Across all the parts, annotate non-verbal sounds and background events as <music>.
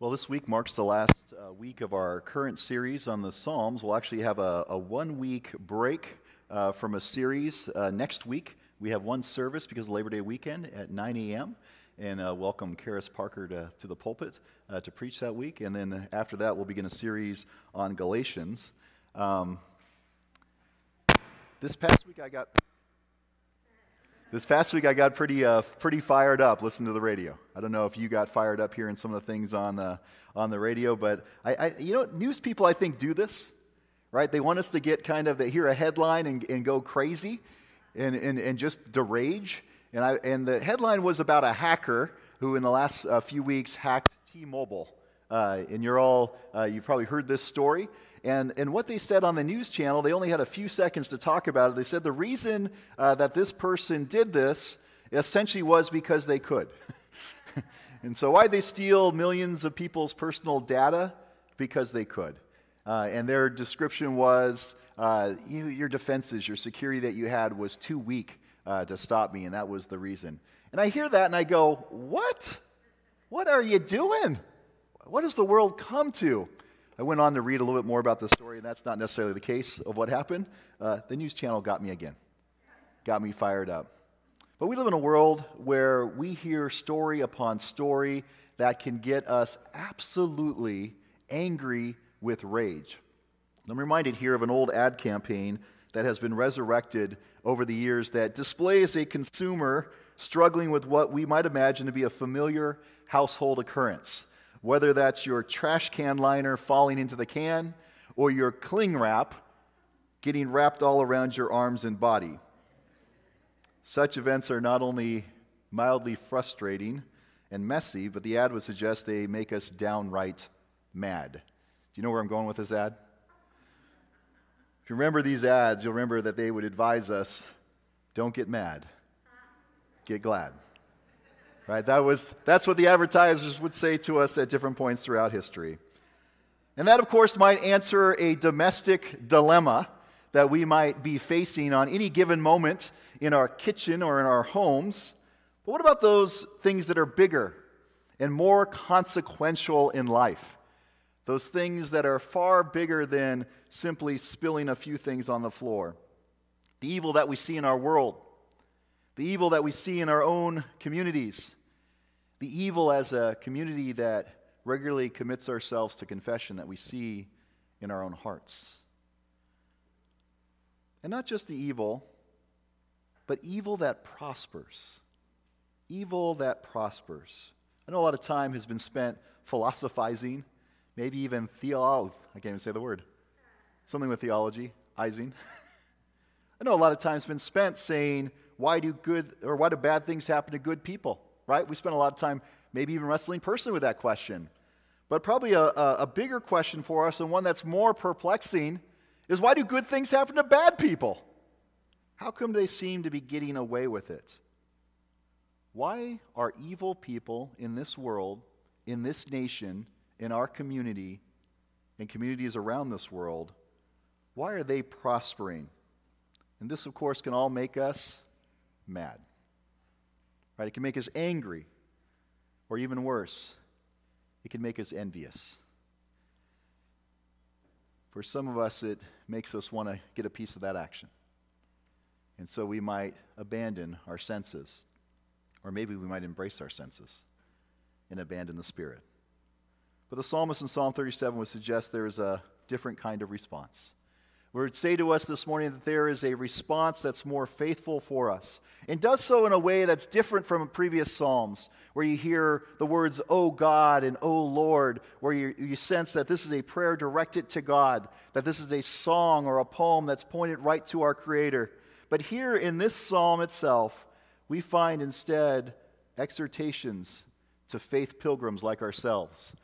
Well, this week marks the last uh, week of our current series on the Psalms. We'll actually have a, a one week break uh, from a series uh, next week. We have one service because of Labor Day weekend at 9 a.m. And uh, welcome Karis Parker to, to the pulpit uh, to preach that week. And then after that, we'll begin a series on Galatians. Um, this past week, I got this past week, I got pretty, uh, pretty fired up listening to the radio. I don't know if you got fired up hearing some of the things on, uh, on the radio, but I, I, you know, news people, I think, do this, right? They want us to get kind of, they hear a headline and, and go crazy and, and, and just derage. And, I, and the headline was about a hacker who, in the last uh, few weeks, hacked T Mobile. Uh, and you're all, uh, you've probably heard this story. And, and what they said on the news channel, they only had a few seconds to talk about it. They said the reason uh, that this person did this essentially was because they could. <laughs> and so, why'd they steal millions of people's personal data? Because they could. Uh, and their description was uh, you, your defenses, your security that you had was too weak uh, to stop me, and that was the reason. And I hear that and I go, What? What are you doing? What has the world come to? I went on to read a little bit more about the story, and that's not necessarily the case of what happened. Uh, the news channel got me again, got me fired up. But we live in a world where we hear story upon story that can get us absolutely angry with rage. I'm reminded here of an old ad campaign that has been resurrected over the years that displays a consumer struggling with what we might imagine to be a familiar household occurrence whether that's your trash can liner falling into the can or your cling wrap getting wrapped all around your arms and body. Such events are not only mildly frustrating and messy, but the ad would suggest they make us downright mad. Do you know where I'm going with this ad? If you remember these ads, you'll remember that they would advise us don't get mad, get glad. Right? That was, that's what the advertisers would say to us at different points throughout history. And that, of course, might answer a domestic dilemma that we might be facing on any given moment in our kitchen or in our homes. But what about those things that are bigger and more consequential in life? Those things that are far bigger than simply spilling a few things on the floor. The evil that we see in our world, the evil that we see in our own communities, the evil as a community that regularly commits ourselves to confession that we see in our own hearts. And not just the evil, but evil that prospers. Evil that prospers. I know a lot of time has been spent philosophizing, maybe even theology. I can't even say the word. Something with theology. <laughs> I know a lot of time has been spent saying, why do good or why do bad things happen to good people? right? We spend a lot of time maybe even wrestling personally with that question. But probably a, a, a, bigger question for us, and one that's more perplexing, is why do good things happen to bad people? How come they seem to be getting away with it? Why are evil people in this world, in this nation, in our community, and communities around this world, why are they prospering? And this, of course, can all make us mad. Right? It can make us angry, or even worse, it can make us envious. For some of us, it makes us want to get a piece of that action. And so we might abandon our senses, or maybe we might embrace our senses and abandon the Spirit. But the psalmist in Psalm 37 would suggest there is a different kind of response would say to us this morning that there is a response that's more faithful for us and does so in a way that's different from previous Psalms, where you hear the words, Oh God and Oh Lord, where you, you sense that this is a prayer directed to God, that this is a song or a poem that's pointed right to our Creator. But here in this psalm itself, we find instead exhortations to faith pilgrims like ourselves,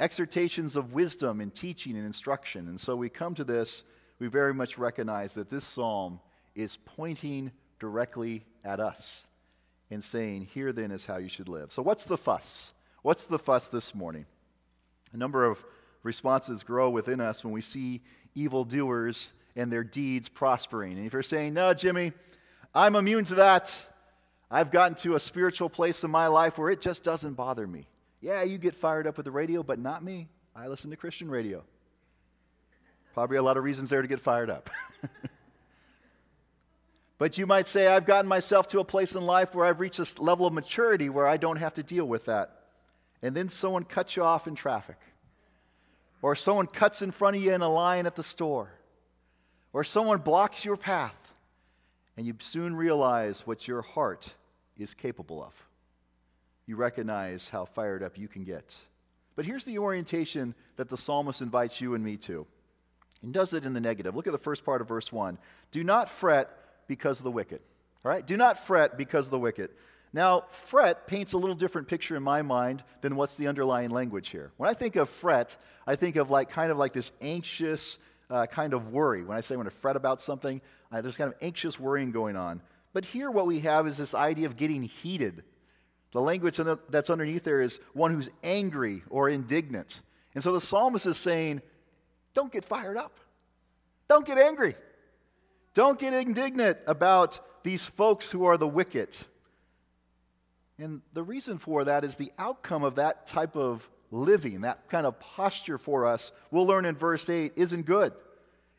exhortations of wisdom and teaching and instruction. And so we come to this we very much recognize that this psalm is pointing directly at us and saying, Here then is how you should live. So, what's the fuss? What's the fuss this morning? A number of responses grow within us when we see evildoers and their deeds prospering. And if you're saying, No, Jimmy, I'm immune to that, I've gotten to a spiritual place in my life where it just doesn't bother me. Yeah, you get fired up with the radio, but not me. I listen to Christian radio. Probably a lot of reasons there to get fired up. <laughs> but you might say, I've gotten myself to a place in life where I've reached this level of maturity where I don't have to deal with that. And then someone cuts you off in traffic, or someone cuts in front of you in a line at the store, or someone blocks your path, and you soon realize what your heart is capable of. You recognize how fired up you can get. But here's the orientation that the psalmist invites you and me to. And does it in the negative. Look at the first part of verse 1. Do not fret because of the wicked. All right? Do not fret because of the wicked. Now, fret paints a little different picture in my mind than what's the underlying language here. When I think of fret, I think of like kind of like this anxious uh, kind of worry. When I say I want to fret about something, there's kind of anxious worrying going on. But here, what we have is this idea of getting heated. The language that's underneath there is one who's angry or indignant. And so the psalmist is saying, don't get fired up. Don't get angry. Don't get indignant about these folks who are the wicked. And the reason for that is the outcome of that type of living, that kind of posture for us, we'll learn in verse 8, isn't good.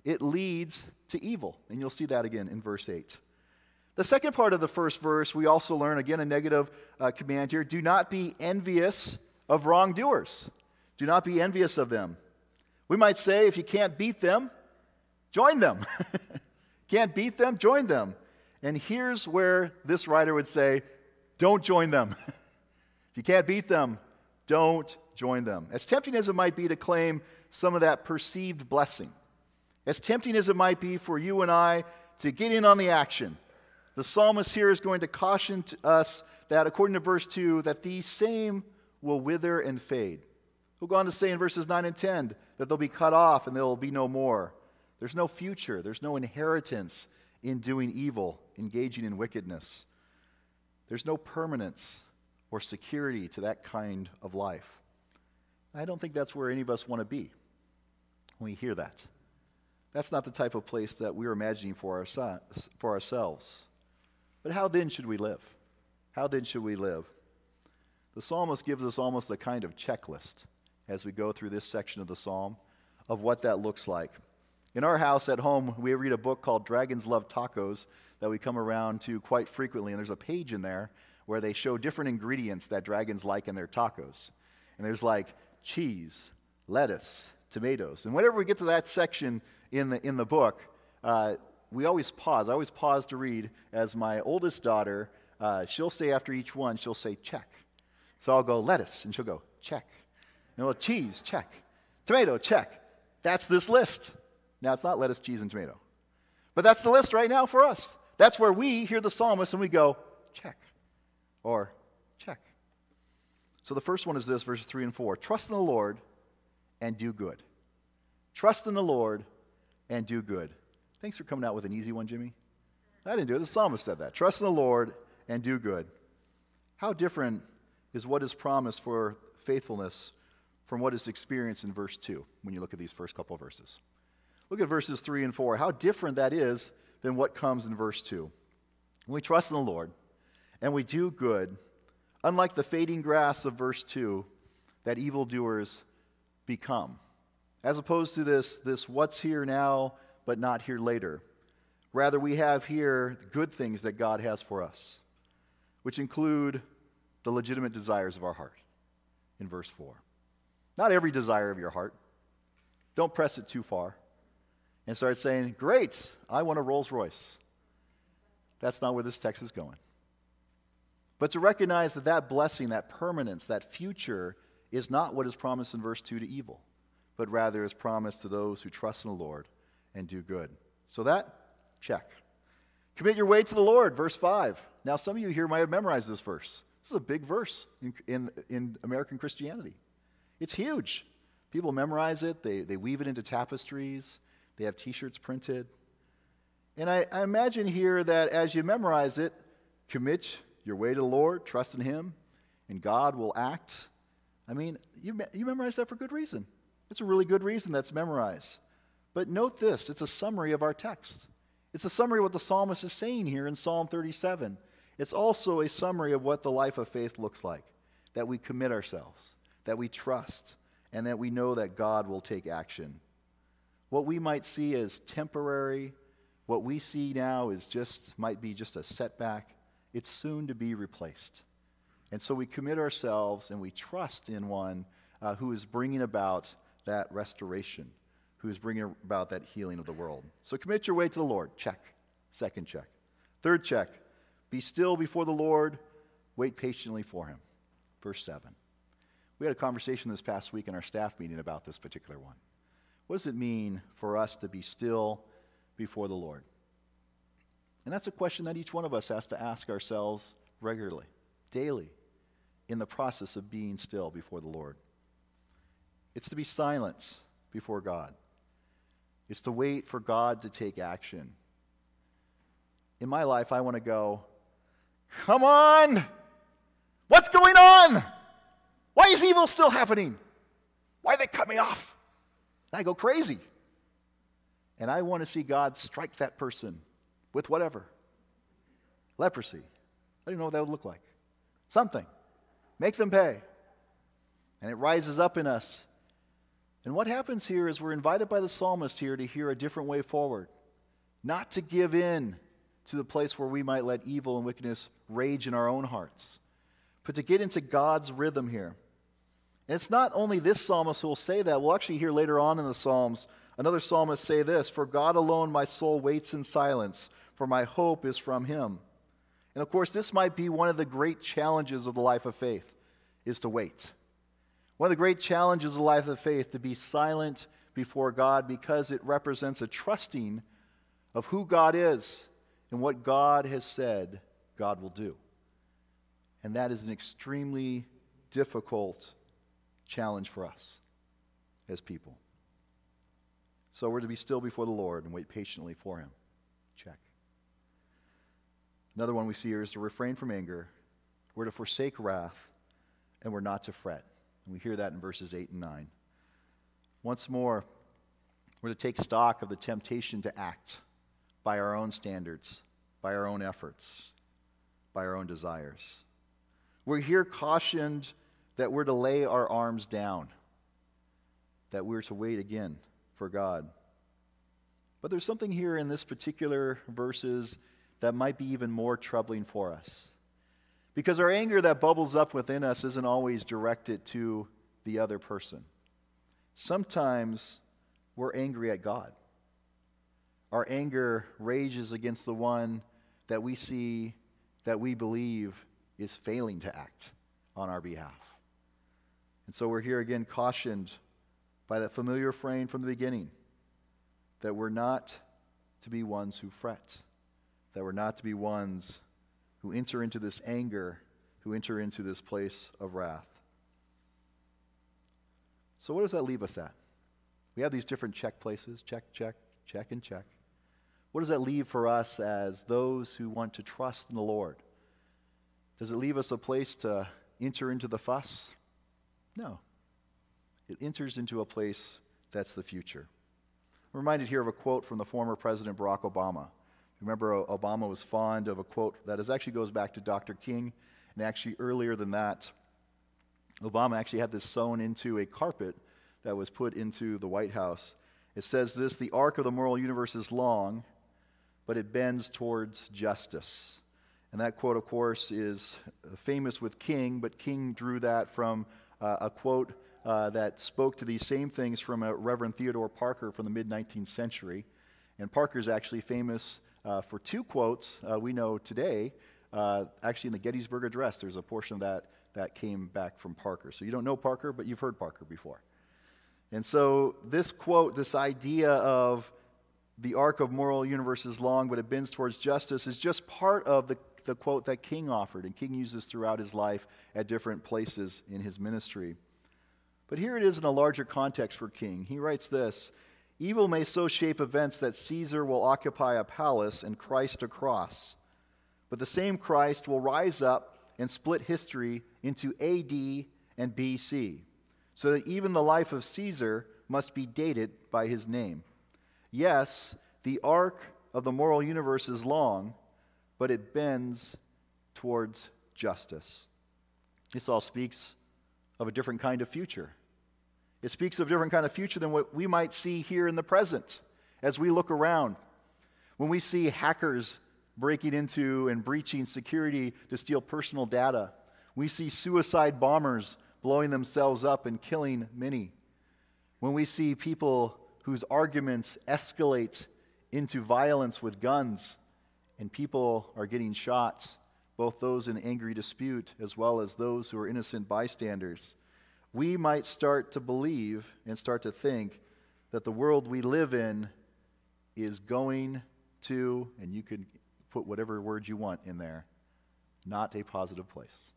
It leads to evil. And you'll see that again in verse 8. The second part of the first verse, we also learn again a negative uh, command here do not be envious of wrongdoers. Do not be envious of them. We might say if you can't beat them, join them. <laughs> can't beat them, join them. And here's where this writer would say, don't join them. <laughs> if you can't beat them, don't join them. As tempting as it might be to claim some of that perceived blessing, as tempting as it might be for you and I to get in on the action, the psalmist here is going to caution to us that, according to verse 2, that these same will wither and fade. He'll go on to say in verses 9 and 10 that they'll be cut off and there will be no more. There's no future, there's no inheritance in doing evil, engaging in wickedness. There's no permanence or security to that kind of life. I don't think that's where any of us want to be when we hear that. That's not the type of place that we're imagining for, our, for ourselves. But how then should we live? How then should we live? The psalmist gives us almost a kind of checklist as we go through this section of the psalm of what that looks like. In our house at home, we read a book called Dragons Love Tacos that we come around to quite frequently, and there's a page in there where they show different ingredients that dragons like in their tacos. And there's like cheese, lettuce, tomatoes. And whenever we get to that section in the, in the book, uh, we always pause. I always pause to read as my oldest daughter, uh, she'll say after each one, she'll say, check. So I'll go, lettuce, and she'll go, check. And we'll, cheese, check. Tomato, check. That's this list. Now, it's not lettuce, cheese, and tomato. But that's the list right now for us. That's where we hear the psalmist and we go, check. Or, check. So the first one is this, verses 3 and 4. Trust in the Lord and do good. Trust in the Lord and do good. Thanks for coming out with an easy one, Jimmy. I didn't do it. The psalmist said that. Trust in the Lord and do good. How different is what is promised for faithfulness from what is experienced in verse 2 when you look at these first couple verses? Look at verses 3 and 4. How different that is than what comes in verse 2. When we trust in the Lord and we do good, unlike the fading grass of verse 2 that evildoers become. As opposed to this, this what's here now but not here later. Rather, we have here good things that God has for us, which include the legitimate desires of our heart in verse 4. Not every desire of your heart. Don't press it too far and start saying, Great, I want a Rolls Royce. That's not where this text is going. But to recognize that that blessing, that permanence, that future is not what is promised in verse 2 to evil, but rather is promised to those who trust in the Lord and do good. So that, check. Commit your way to the Lord, verse 5. Now, some of you here might have memorized this verse. This is a big verse in, in, in American Christianity. It's huge. People memorize it, they, they weave it into tapestries, they have t shirts printed. And I, I imagine here that as you memorize it, commit your way to the Lord, trust in Him, and God will act. I mean, you, you memorize that for good reason. It's a really good reason that's memorized. But note this it's a summary of our text. It's a summary of what the psalmist is saying here in Psalm 37. It's also a summary of what the life of faith looks like. that we commit ourselves, that we trust, and that we know that God will take action. What we might see as temporary, what we see now is just might be just a setback, it's soon to be replaced. And so we commit ourselves and we trust in one uh, who is bringing about that restoration, who is bringing about that healing of the world. So commit your way to the Lord. Check. Second check. Third check. Be still before the Lord. Wait patiently for him. Verse 7. We had a conversation this past week in our staff meeting about this particular one. What does it mean for us to be still before the Lord? And that's a question that each one of us has to ask ourselves regularly, daily, in the process of being still before the Lord. It's to be silent before God, it's to wait for God to take action. In my life, I want to go, come on! What's going on? Why is evil still happening? Why they cut me off? And I go crazy. And I want to see God strike that person with whatever leprosy. I don't know what that would look like. Something. Make them pay. And it rises up in us. And what happens here is we're invited by the psalmist here to hear a different way forward, not to give in to the place where we might let evil and wickedness rage in our own hearts, but to get into God's rhythm here. And it's not only this psalmist who will say that. We'll actually hear later on in the Psalms another psalmist say this For God alone my soul waits in silence, for my hope is from him. And of course, this might be one of the great challenges of the life of faith, is to wait. One of the great challenges of the life of faith to be silent before God because it represents a trusting of who God is and what God has said God will do. And that is an extremely difficult challenge for us as people. So we're to be still before the Lord and wait patiently for Him. Check. Another one we see here is to refrain from anger. We're to forsake wrath, and we're not to fret. And we hear that in verses 8 and 9. Once more, we're to take stock of the temptation to act by our own standards, by our own efforts, by our own desires. We're here cautioned that we're to lay our arms down, that we're to wait again for God. But there's something here in this particular verses that might be even more troubling for us. Because our anger that bubbles up within us isn't always directed to the other person. Sometimes we're angry at God. Our anger rages against the one that we see, that we believe is failing to act on our behalf. And so we're here again cautioned by that familiar refrain from the beginning that we're not to be ones who fret, that we're not to be ones who enter into this anger, who enter into this place of wrath. So, what does that leave us at? We have these different check places check, check, check, and check. What does that leave for us as those who want to trust in the Lord? Does it leave us a place to enter into the fuss? No. It enters into a place that's the future. I'm reminded here of a quote from the former President Barack Obama. Remember, Obama was fond of a quote that is, actually goes back to Dr. King, and actually earlier than that, Obama actually had this sewn into a carpet that was put into the White House. It says this The arc of the moral universe is long, but it bends towards justice. And that quote, of course, is famous with King, but King drew that from uh, a quote uh, that spoke to these same things from a Reverend Theodore Parker from the mid 19th century. And Parker is actually famous uh, for two quotes uh, we know today. Uh, actually, in the Gettysburg Address, there's a portion of that that came back from Parker. So you don't know Parker, but you've heard Parker before. And so this quote, this idea of the arc of moral universe is long, but it bends towards justice, is just part of the, the quote that King offered. And King uses throughout his life at different places in his ministry. But here it is in a larger context for King. He writes this Evil may so shape events that Caesar will occupy a palace and Christ a cross. But the same Christ will rise up and split history into AD and BC, so that even the life of Caesar must be dated by his name. Yes, the arc of the moral universe is long, but it bends towards justice. This all speaks of a different kind of future. It speaks of a different kind of future than what we might see here in the present as we look around. When we see hackers breaking into and breaching security to steal personal data, we see suicide bombers blowing themselves up and killing many. When we see people whose arguments escalate into violence with guns and people are getting shot, both those in angry dispute as well as those who are innocent bystanders, we might start to believe and start to think that the world we live in is going to, and you could put whatever word you want in there, not a positive place.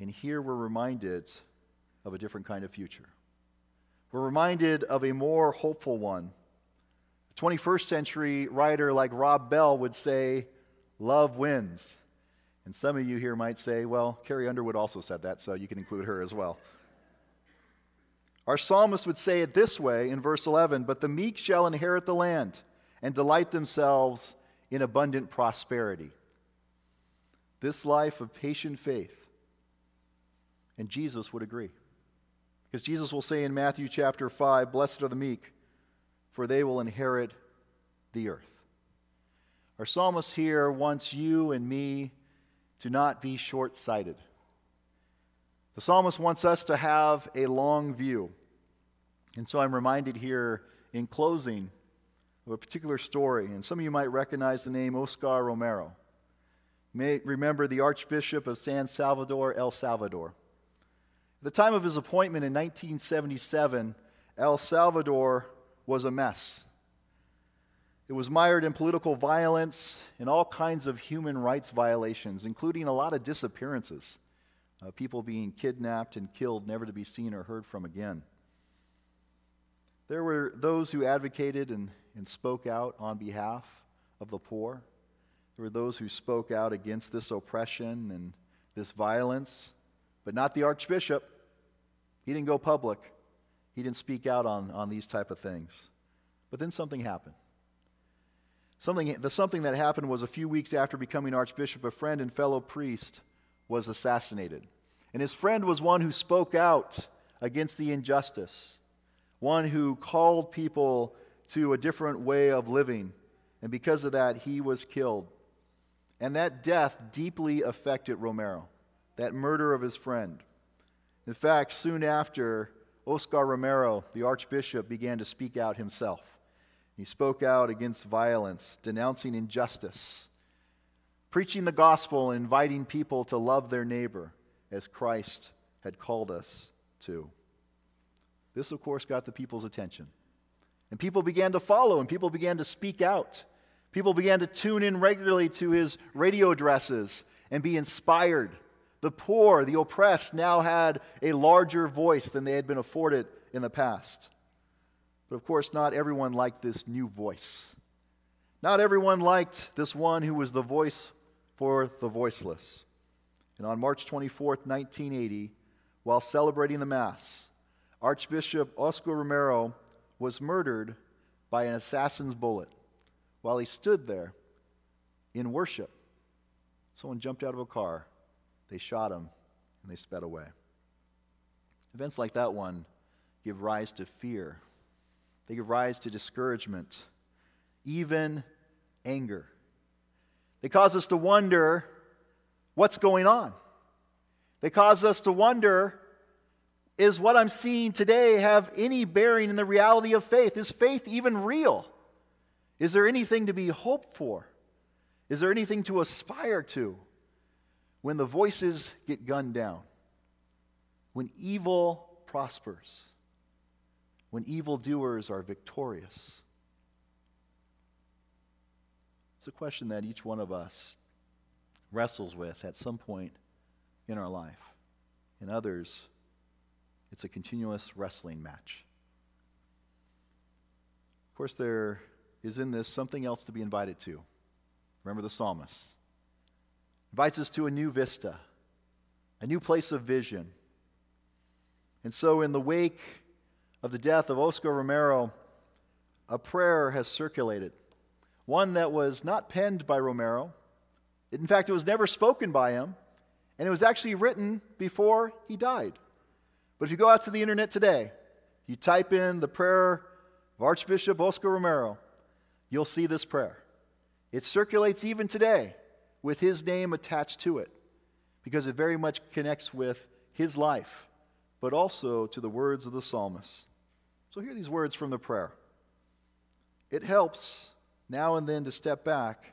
And here we're reminded of a different kind of future. We're reminded of a more hopeful one. A 21st century writer like Rob Bell would say, Love wins. And some of you here might say, well, Carrie Underwood also said that, so you can include her as well. Our psalmist would say it this way in verse 11 But the meek shall inherit the land and delight themselves in abundant prosperity. This life of patient faith. And Jesus would agree. Because Jesus will say in Matthew chapter 5 Blessed are the meek, for they will inherit the earth. Our psalmist here wants you and me to not be short sighted. The psalmist wants us to have a long view. And so I'm reminded here in closing of a particular story. And some of you might recognize the name Oscar Romero. You may remember the Archbishop of San Salvador, El Salvador. At the time of his appointment in 1977, El Salvador was a mess. It was mired in political violence and all kinds of human rights violations, including a lot of disappearances, uh, people being kidnapped and killed, never to be seen or heard from again. There were those who advocated and, and spoke out on behalf of the poor. There were those who spoke out against this oppression and this violence, but not the archbishop. He didn't go public. He didn't speak out on, on these type of things. But then something happened. Something, the something that happened was a few weeks after becoming archbishop, a friend and fellow priest was assassinated. And his friend was one who spoke out against the injustice, one who called people to a different way of living. And because of that, he was killed. And that death deeply affected Romero, that murder of his friend. In fact, soon after, Oscar Romero, the archbishop, began to speak out himself. He spoke out against violence, denouncing injustice, preaching the gospel, and inviting people to love their neighbor as Christ had called us to. This, of course, got the people's attention. And people began to follow, and people began to speak out. People began to tune in regularly to his radio addresses and be inspired. The poor, the oppressed, now had a larger voice than they had been afforded in the past. But of course, not everyone liked this new voice. Not everyone liked this one who was the voice for the voiceless. And on March 24, 1980, while celebrating the Mass, Archbishop Oscar Romero was murdered by an assassin's bullet while he stood there in worship. Someone jumped out of a car, they shot him, and they sped away. Events like that one give rise to fear they give rise to discouragement, even anger. They cause us to wonder what's going on. They cause us to wonder is what I'm seeing today have any bearing in the reality of faith? Is faith even real? Is there anything to be hoped for? Is there anything to aspire to when the voices get gunned down? When evil prospers? when evildoers are victorious? It's a question that each one of us wrestles with at some point in our life. In others, it's a continuous wrestling match. Of course, there is in this something else to be invited to. Remember the psalmist. Invites us to a new vista, a new place of vision. And so, in the wake of the death of Oscar Romero, a prayer has circulated. One that was not penned by Romero. In fact, it was never spoken by him. And it was actually written before he died. But if you go out to the internet today, you type in the prayer of Archbishop Oscar Romero, you'll see this prayer. It circulates even today with his name attached to it because it very much connects with his life, but also to the words of the psalmist. So, hear these words from the prayer. It helps now and then to step back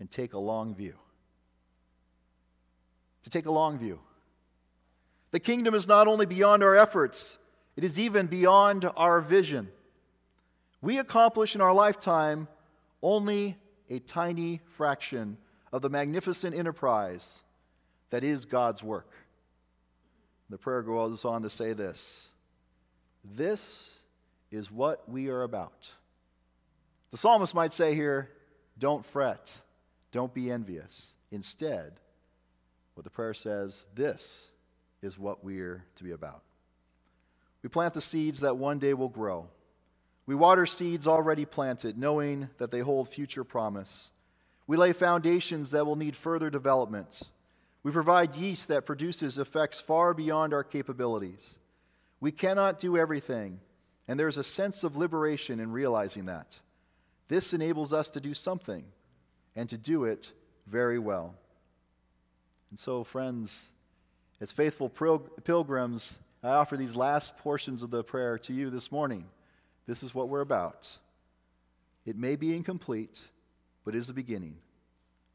and take a long view. To take a long view. The kingdom is not only beyond our efforts, it is even beyond our vision. We accomplish in our lifetime only a tiny fraction of the magnificent enterprise that is God's work. The prayer goes on to say this This is what we are about. The psalmist might say here, Don't fret, don't be envious. Instead, what the prayer says, This is what we're to be about. We plant the seeds that one day will grow. We water seeds already planted, knowing that they hold future promise. We lay foundations that will need further development. We provide yeast that produces effects far beyond our capabilities. We cannot do everything, and there's a sense of liberation in realizing that. This enables us to do something and to do it very well. And so, friends, as faithful pilgrims, I offer these last portions of the prayer to you this morning. This is what we're about. It may be incomplete, but is the beginning,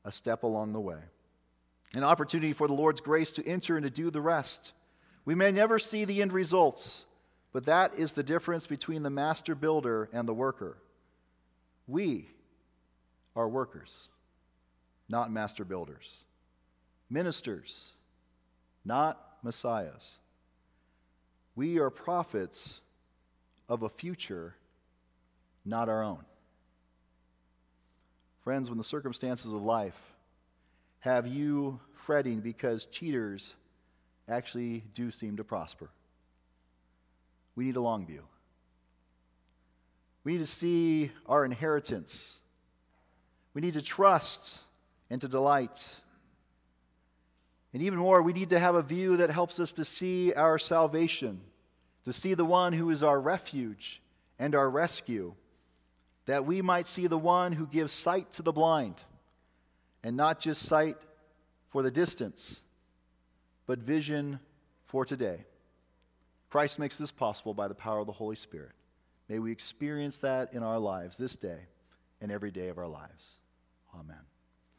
a step along the way. An opportunity for the Lord's grace to enter and to do the rest. We may never see the end results, but that is the difference between the master builder and the worker. We are workers, not master builders, ministers, not messiahs. We are prophets of a future not our own. Friends, when the circumstances of life have you fretting because cheaters actually do seem to prosper, we need a long view. We need to see our inheritance. We need to trust and to delight. And even more, we need to have a view that helps us to see our salvation to see the one who is our refuge and our rescue, that we might see the one who gives sight to the blind, and not just sight for the distance, but vision for today. Christ makes this possible by the power of the Holy Spirit. May we experience that in our lives this day and every day of our lives. Amen.